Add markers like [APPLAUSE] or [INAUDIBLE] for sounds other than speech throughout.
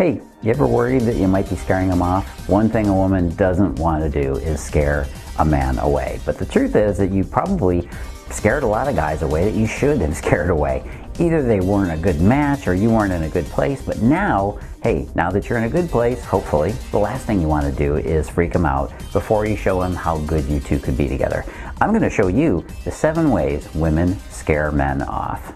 Hey, you ever worried that you might be scaring them off? One thing a woman doesn't want to do is scare a man away. But the truth is that you probably scared a lot of guys away that you should have [LAUGHS] scared away. Either they weren't a good match or you weren't in a good place, but now, hey, now that you're in a good place, hopefully, the last thing you want to do is freak them out before you show them how good you two could be together. I'm going to show you the seven ways women scare men off.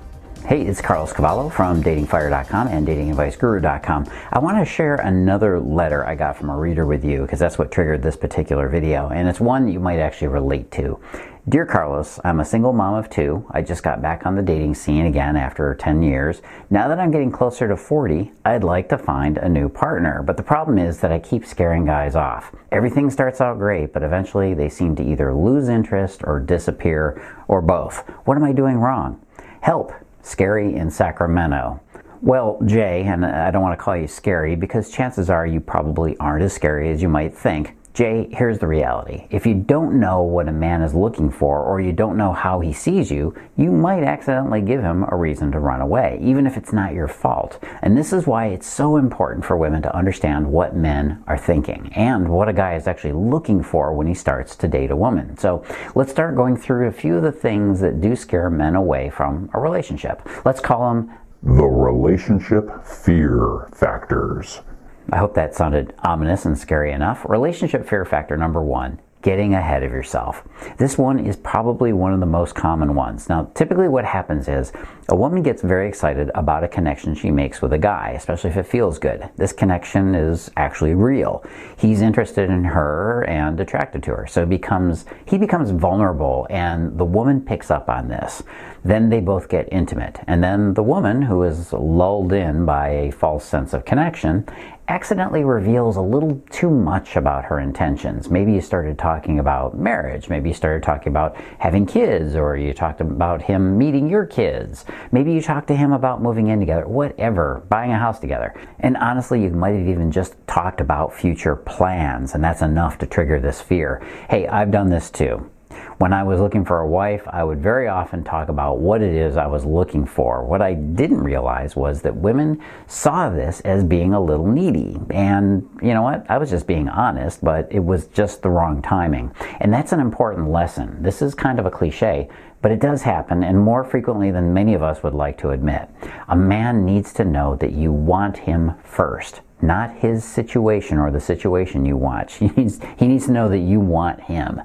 Hey, it's Carlos Cavallo from datingfire.com and datingadviceguru.com. I want to share another letter I got from a reader with you because that's what triggered this particular video, and it's one you might actually relate to. Dear Carlos, I'm a single mom of two. I just got back on the dating scene again after 10 years. Now that I'm getting closer to 40, I'd like to find a new partner. But the problem is that I keep scaring guys off. Everything starts out great, but eventually they seem to either lose interest or disappear or both. What am I doing wrong? Help! Scary in Sacramento. Well, Jay, and I don't want to call you scary because chances are you probably aren't as scary as you might think. Jay, here's the reality. If you don't know what a man is looking for or you don't know how he sees you, you might accidentally give him a reason to run away, even if it's not your fault. And this is why it's so important for women to understand what men are thinking and what a guy is actually looking for when he starts to date a woman. So let's start going through a few of the things that do scare men away from a relationship. Let's call them the relationship fear factors. I hope that sounded ominous and scary enough. Relationship fear factor number one getting ahead of yourself. This one is probably one of the most common ones. Now, typically what happens is a woman gets very excited about a connection she makes with a guy, especially if it feels good. This connection is actually real. He's interested in her and attracted to her. So it becomes he becomes vulnerable and the woman picks up on this. Then they both get intimate. And then the woman who is lulled in by a false sense of connection accidentally reveals a little too much about her intentions. Maybe you started talking about marriage, maybe you started talking about having kids, or you talked about him meeting your kids. Maybe you talked to him about moving in together, whatever, buying a house together. And honestly, you might have even just talked about future plans, and that's enough to trigger this fear. Hey, I've done this too. When I was looking for a wife, I would very often talk about what it is I was looking for. What I didn't realize was that women saw this as being a little needy. And you know what? I was just being honest, but it was just the wrong timing. And that's an important lesson. This is kind of a cliche, but it does happen, and more frequently than many of us would like to admit. A man needs to know that you want him first not his situation or the situation you watch. [LAUGHS] He needs, he needs to know that you want him.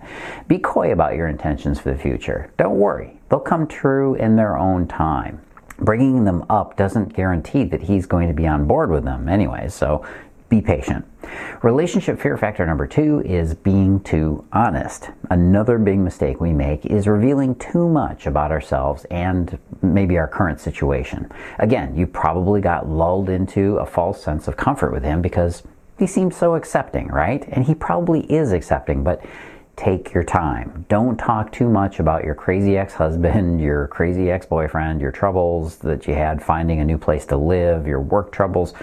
Be coy about your intentions for the future. Don't worry, they'll come true in their own time. Bringing them up doesn't guarantee that he's going to be on board with them anyway, so be patient. Relationship fear factor number two is being too honest. Another big mistake we make is revealing too much about ourselves and maybe our current situation. Again, you probably got lulled into a false sense of comfort with him because he seems so accepting, right? And he probably is accepting, but take your time. Don't talk too much about your crazy ex husband, [LAUGHS] your crazy ex boyfriend, your troubles that you had finding a new place to live, your work troubles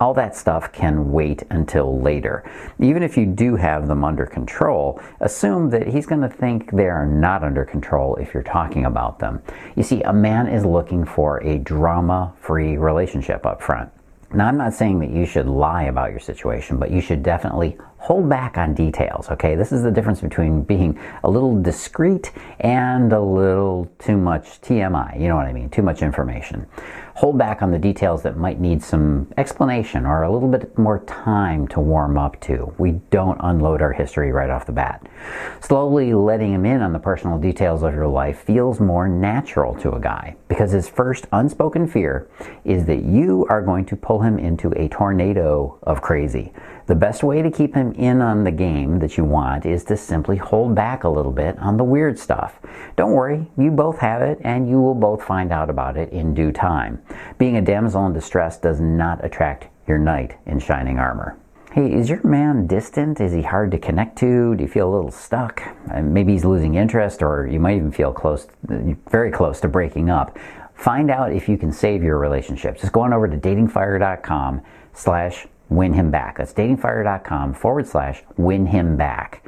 all that stuff can wait until later. Even if you do have them under control, assume that he's going to think they are not under control if you're talking about them. You see, a man is looking for a drama free relationship up front. Now, I'm not saying that you should lie about your situation, but you should definitely hold back on details, okay? This is the difference between being a little discreet and a little too much TMI. You know what I mean? Too much information hold back on the details that might need some explanation or a little bit more time to warm up to. We don't unload our history right off the bat. Slowly letting him in on the personal details of your life feels more natural to a guy because his first unspoken fear is that you are going to pull him into a tornado of crazy. The best way to keep him in on the game that you want is to simply hold back a little bit on the weird stuff. Don't worry, you both have it and you will both find out about it in due time. Being a damsel in distress does not attract your knight in shining armor. Hey, is your man distant? Is he hard to connect to? Do you feel a little stuck? Uh, maybe he's losing interest, or you might even feel close, uh, very close to breaking up. Find out if you can save your relationship. Just go on over to datingfire.com slash win him back. That's datingfire.com forward slash win him back.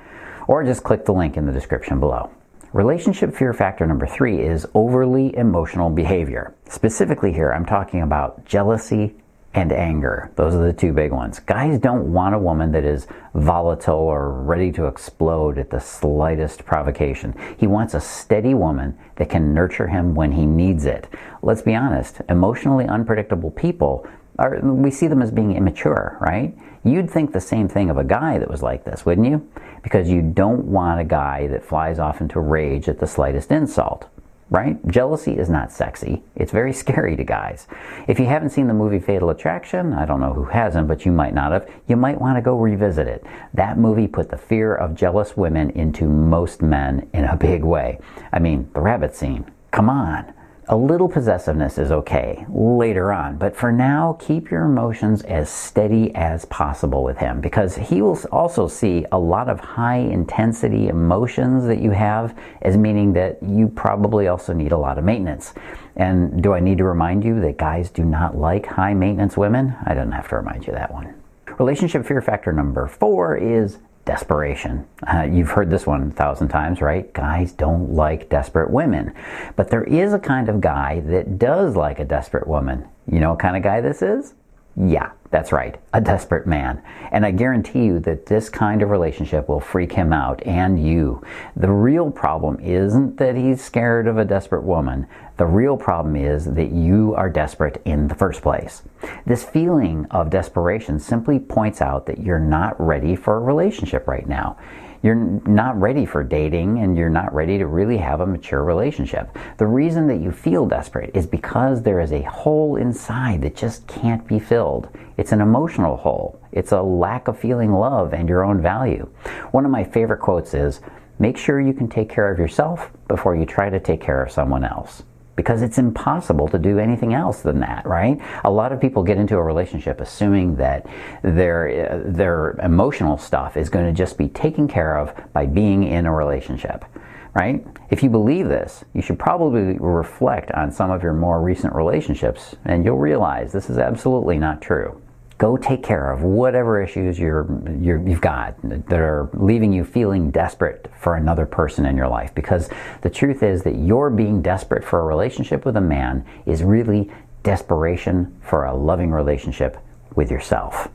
Or just click the link in the description below. Relationship fear factor number three is overly emotional behavior. Specifically, here I'm talking about jealousy and anger. Those are the two big ones. Guys don't want a woman that is volatile or ready to explode at the slightest provocation. He wants a steady woman that can nurture him when he needs it. Let's be honest, emotionally unpredictable people are, we see them as being immature, right? You'd think the same thing of a guy that was like this, wouldn't you? Because you don't want a guy that flies off into rage at the slightest insult right? Jealousy is not sexy. It's very scary to guys. If you haven't seen the movie Fatal Attraction, I don't know who hasn't, but you might not have, you might want to go revisit it. That movie put the fear of jealous women into most men in a big way. I mean, the rabbit scene. Come on. A little possessiveness is okay later on, but for now, keep your emotions as steady as possible with him because he will also see a lot of high intensity emotions that you have as meaning that you probably also need a lot of maintenance. And do I need to remind you that guys do not like high maintenance women? I don't have to remind you that one. Relationship fear factor number four is desperation. Uh, you've heard this one a thousand times, right? Guys don't like desperate women. But there is a kind of guy that does like a desperate woman. You know what kind of guy this is? Yeah, that's right, a desperate man. And I guarantee you that this kind of relationship will freak him out and you. The real problem isn't that he's scared of a desperate woman. The real problem is that you are desperate in the first place. This feeling of desperation simply points out that you're not ready for a relationship right now you're not ready for dating and you're not ready to really have a mature relationship. The reason that you feel desperate is because there is a hole inside that just can't be filled. It's an emotional hole. It's a lack of feeling love and your own value. One of my favorite quotes is, make sure you can take care of yourself before you try to take care of someone else because it's impossible to do anything else than that, right? A lot of people get into a relationship assuming that their uh, their emotional stuff is going to just be taken care of by being in a relationship. Right? If you believe this, you should probably reflect on some of your more recent relationships and you'll realize this is absolutely not true go take care of whatever issues you're, you have got that are leaving you feeling desperate for another person in your life. Because the truth is that your being desperate for a relationship with a man is really desperation for a loving relationship with yourself.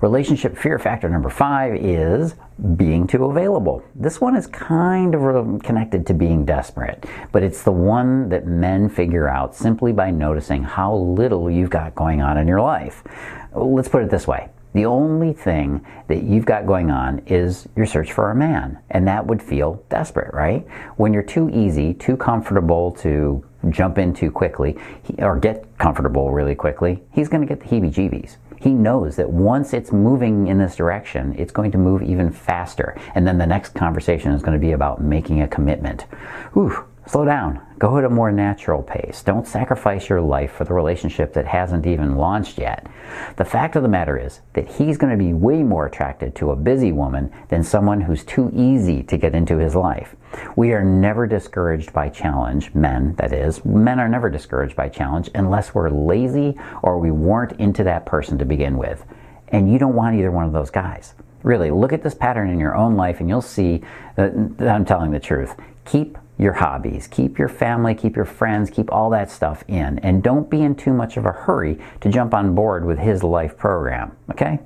Relationship fear factor number five is being too available. This one is kind of connected to being desperate, but it's the one that men figure out simply by noticing how little you've got going on in your life. Let's put it this way. The only thing that you've got going on is your search for a man, and that would feel desperate, right? When you're too easy, too comfortable to jump into quickly, or get comfortable really quickly, he's going to get the heebie jeebies. He knows that once it's moving in this direction, it's going to move even faster. And then the next conversation is going to be about making a commitment. Ooh, Slow down. Go at a more natural pace. Don't sacrifice your life for the relationship that hasn't even launched yet. The fact of the matter is that he's going to be way more attracted to a busy woman than someone who's too easy to get into his life. We are never discouraged by challenge, men, that is. Men are never discouraged by challenge unless we're lazy or we weren't into that person to begin with. And you don't want either one of those guys. Really, look at this pattern in your own life and you'll see that I'm telling the truth. Keep your hobbies, keep your family, keep your friends, keep all that stuff in, and don't be in too much of a hurry to jump on board with his life program, okay?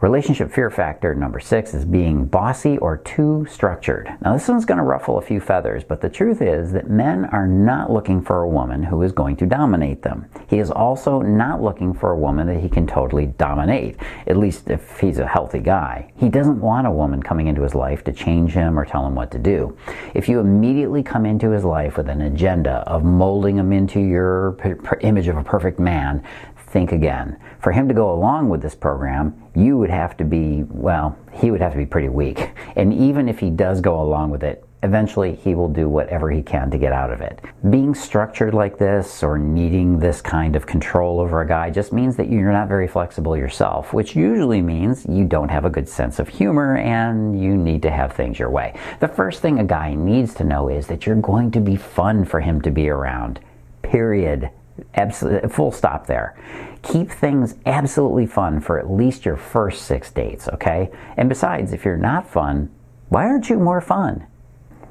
Relationship fear factor number six is being bossy or too structured. Now, this one's going to ruffle a few feathers, but the truth is that men are not looking for a woman who is going to dominate them. He is also not looking for a woman that he can totally dominate, at least if he's a healthy guy. He doesn't want a woman coming into his life to change him or tell him what to do. If you immediately come into his life with an agenda of molding him into your image of a perfect man, think again. For him to go along with this program, you would have to be, well, he would have to be pretty weak. [LAUGHS] And even if he does go along with it, eventually he will do whatever he can to get out of it. Being structured like this or needing this kind of control over a guy just means that you're not very flexible yourself, which usually means you don't have a good sense of humor and you need to have things your way. The first thing a guy needs to know is that you're going to be fun for him to be around. Period. Absolutely, full stop there. Keep things absolutely fun for at least your first six dates, okay? And besides, if you're not fun, why aren't you more fun?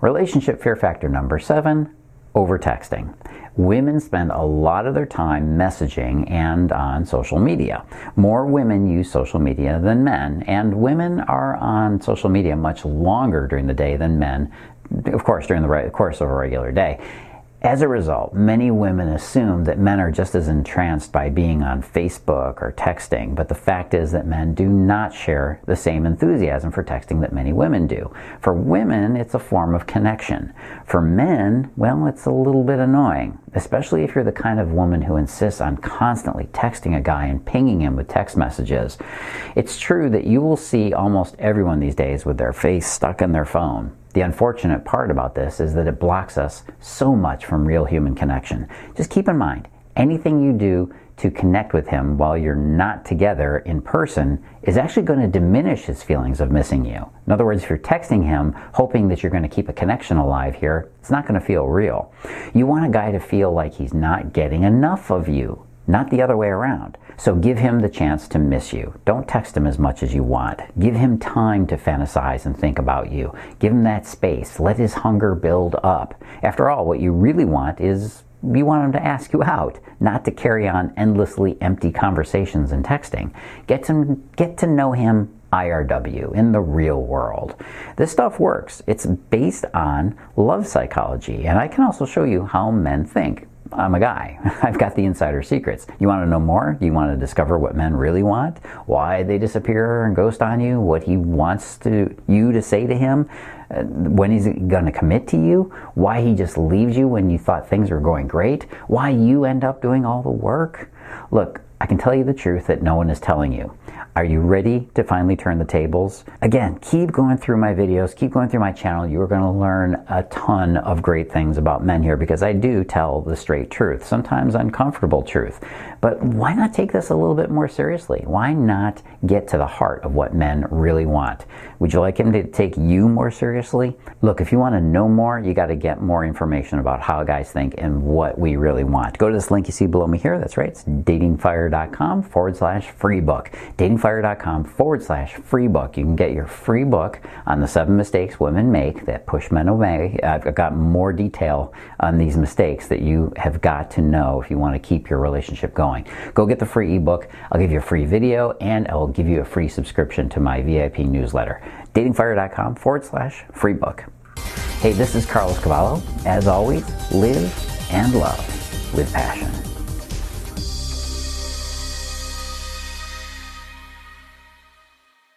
Relationship fear factor number seven over texting. Women spend a lot of their time messaging and on social media. More women use social media than men, and women are on social media much longer during the day than men, of course, during the course of a regular day. As a result, many women assume that men are just as entranced by being on Facebook or texting, but the fact is that men do not share the same enthusiasm for texting that many women do. For women, it's a form of connection. For men, well, it's a little bit annoying, especially if you're the kind of woman who insists on constantly texting a guy and pinging him with text messages. It's true that you will see almost everyone these days with their face stuck in their phone. The unfortunate part about this is that it blocks us so much from real human connection. Just keep in mind, anything you do to connect with him while you're not together in person is actually going to diminish his feelings of missing you. In other words, if you're texting him hoping that you're going to keep a connection alive here, it's not going to feel real. You want a guy to feel like he's not getting enough of you not the other way around. So give him the chance to miss you. Don't text him as much as you want. Give him time to fantasize and think about you. Give him that space. Let his hunger build up. After all, what you really want is you want him to ask you out, not to carry on endlessly empty conversations and texting. Get to, get to know him IRW in the real world. This stuff works. It's based on love psychology, and I can also show you how men think. I'm a guy. [LAUGHS] I've got the insider secrets. You want to know more? You want to discover what men really want? Why they disappear and ghost on you? What he wants to you to say to him? When he's going to commit to you? Why he just leaves you when you thought things were going great? Why you end up doing all the work? Look, I can tell you the truth that no one is telling you. Are you ready to finally turn the tables? Again, keep going through my videos, keep going through my channel. You are going to learn a ton of great things about men here because I do tell the straight truth, sometimes uncomfortable truth. But why not take this a little bit more seriously? Why not get to the heart of what men really want? Would you like him to take you more seriously? Look, if you want to know more, you got to get more information about how guys think and what we really want. Go to this link you see below me here. That's right. It's datingfire.com forward slash free book. Datingfire.com forward slash free book. You can get your free book on the seven mistakes women make that push men away. I've got more detail on these mistakes that you have got to know if you want to keep your relationship going. Go get the free ebook. I'll give you a free video and I'll give you a free subscription to my VIP newsletter datingfire.com forward slash free book. Hey, this is Carlos Cavallo. As always, live and love with passion.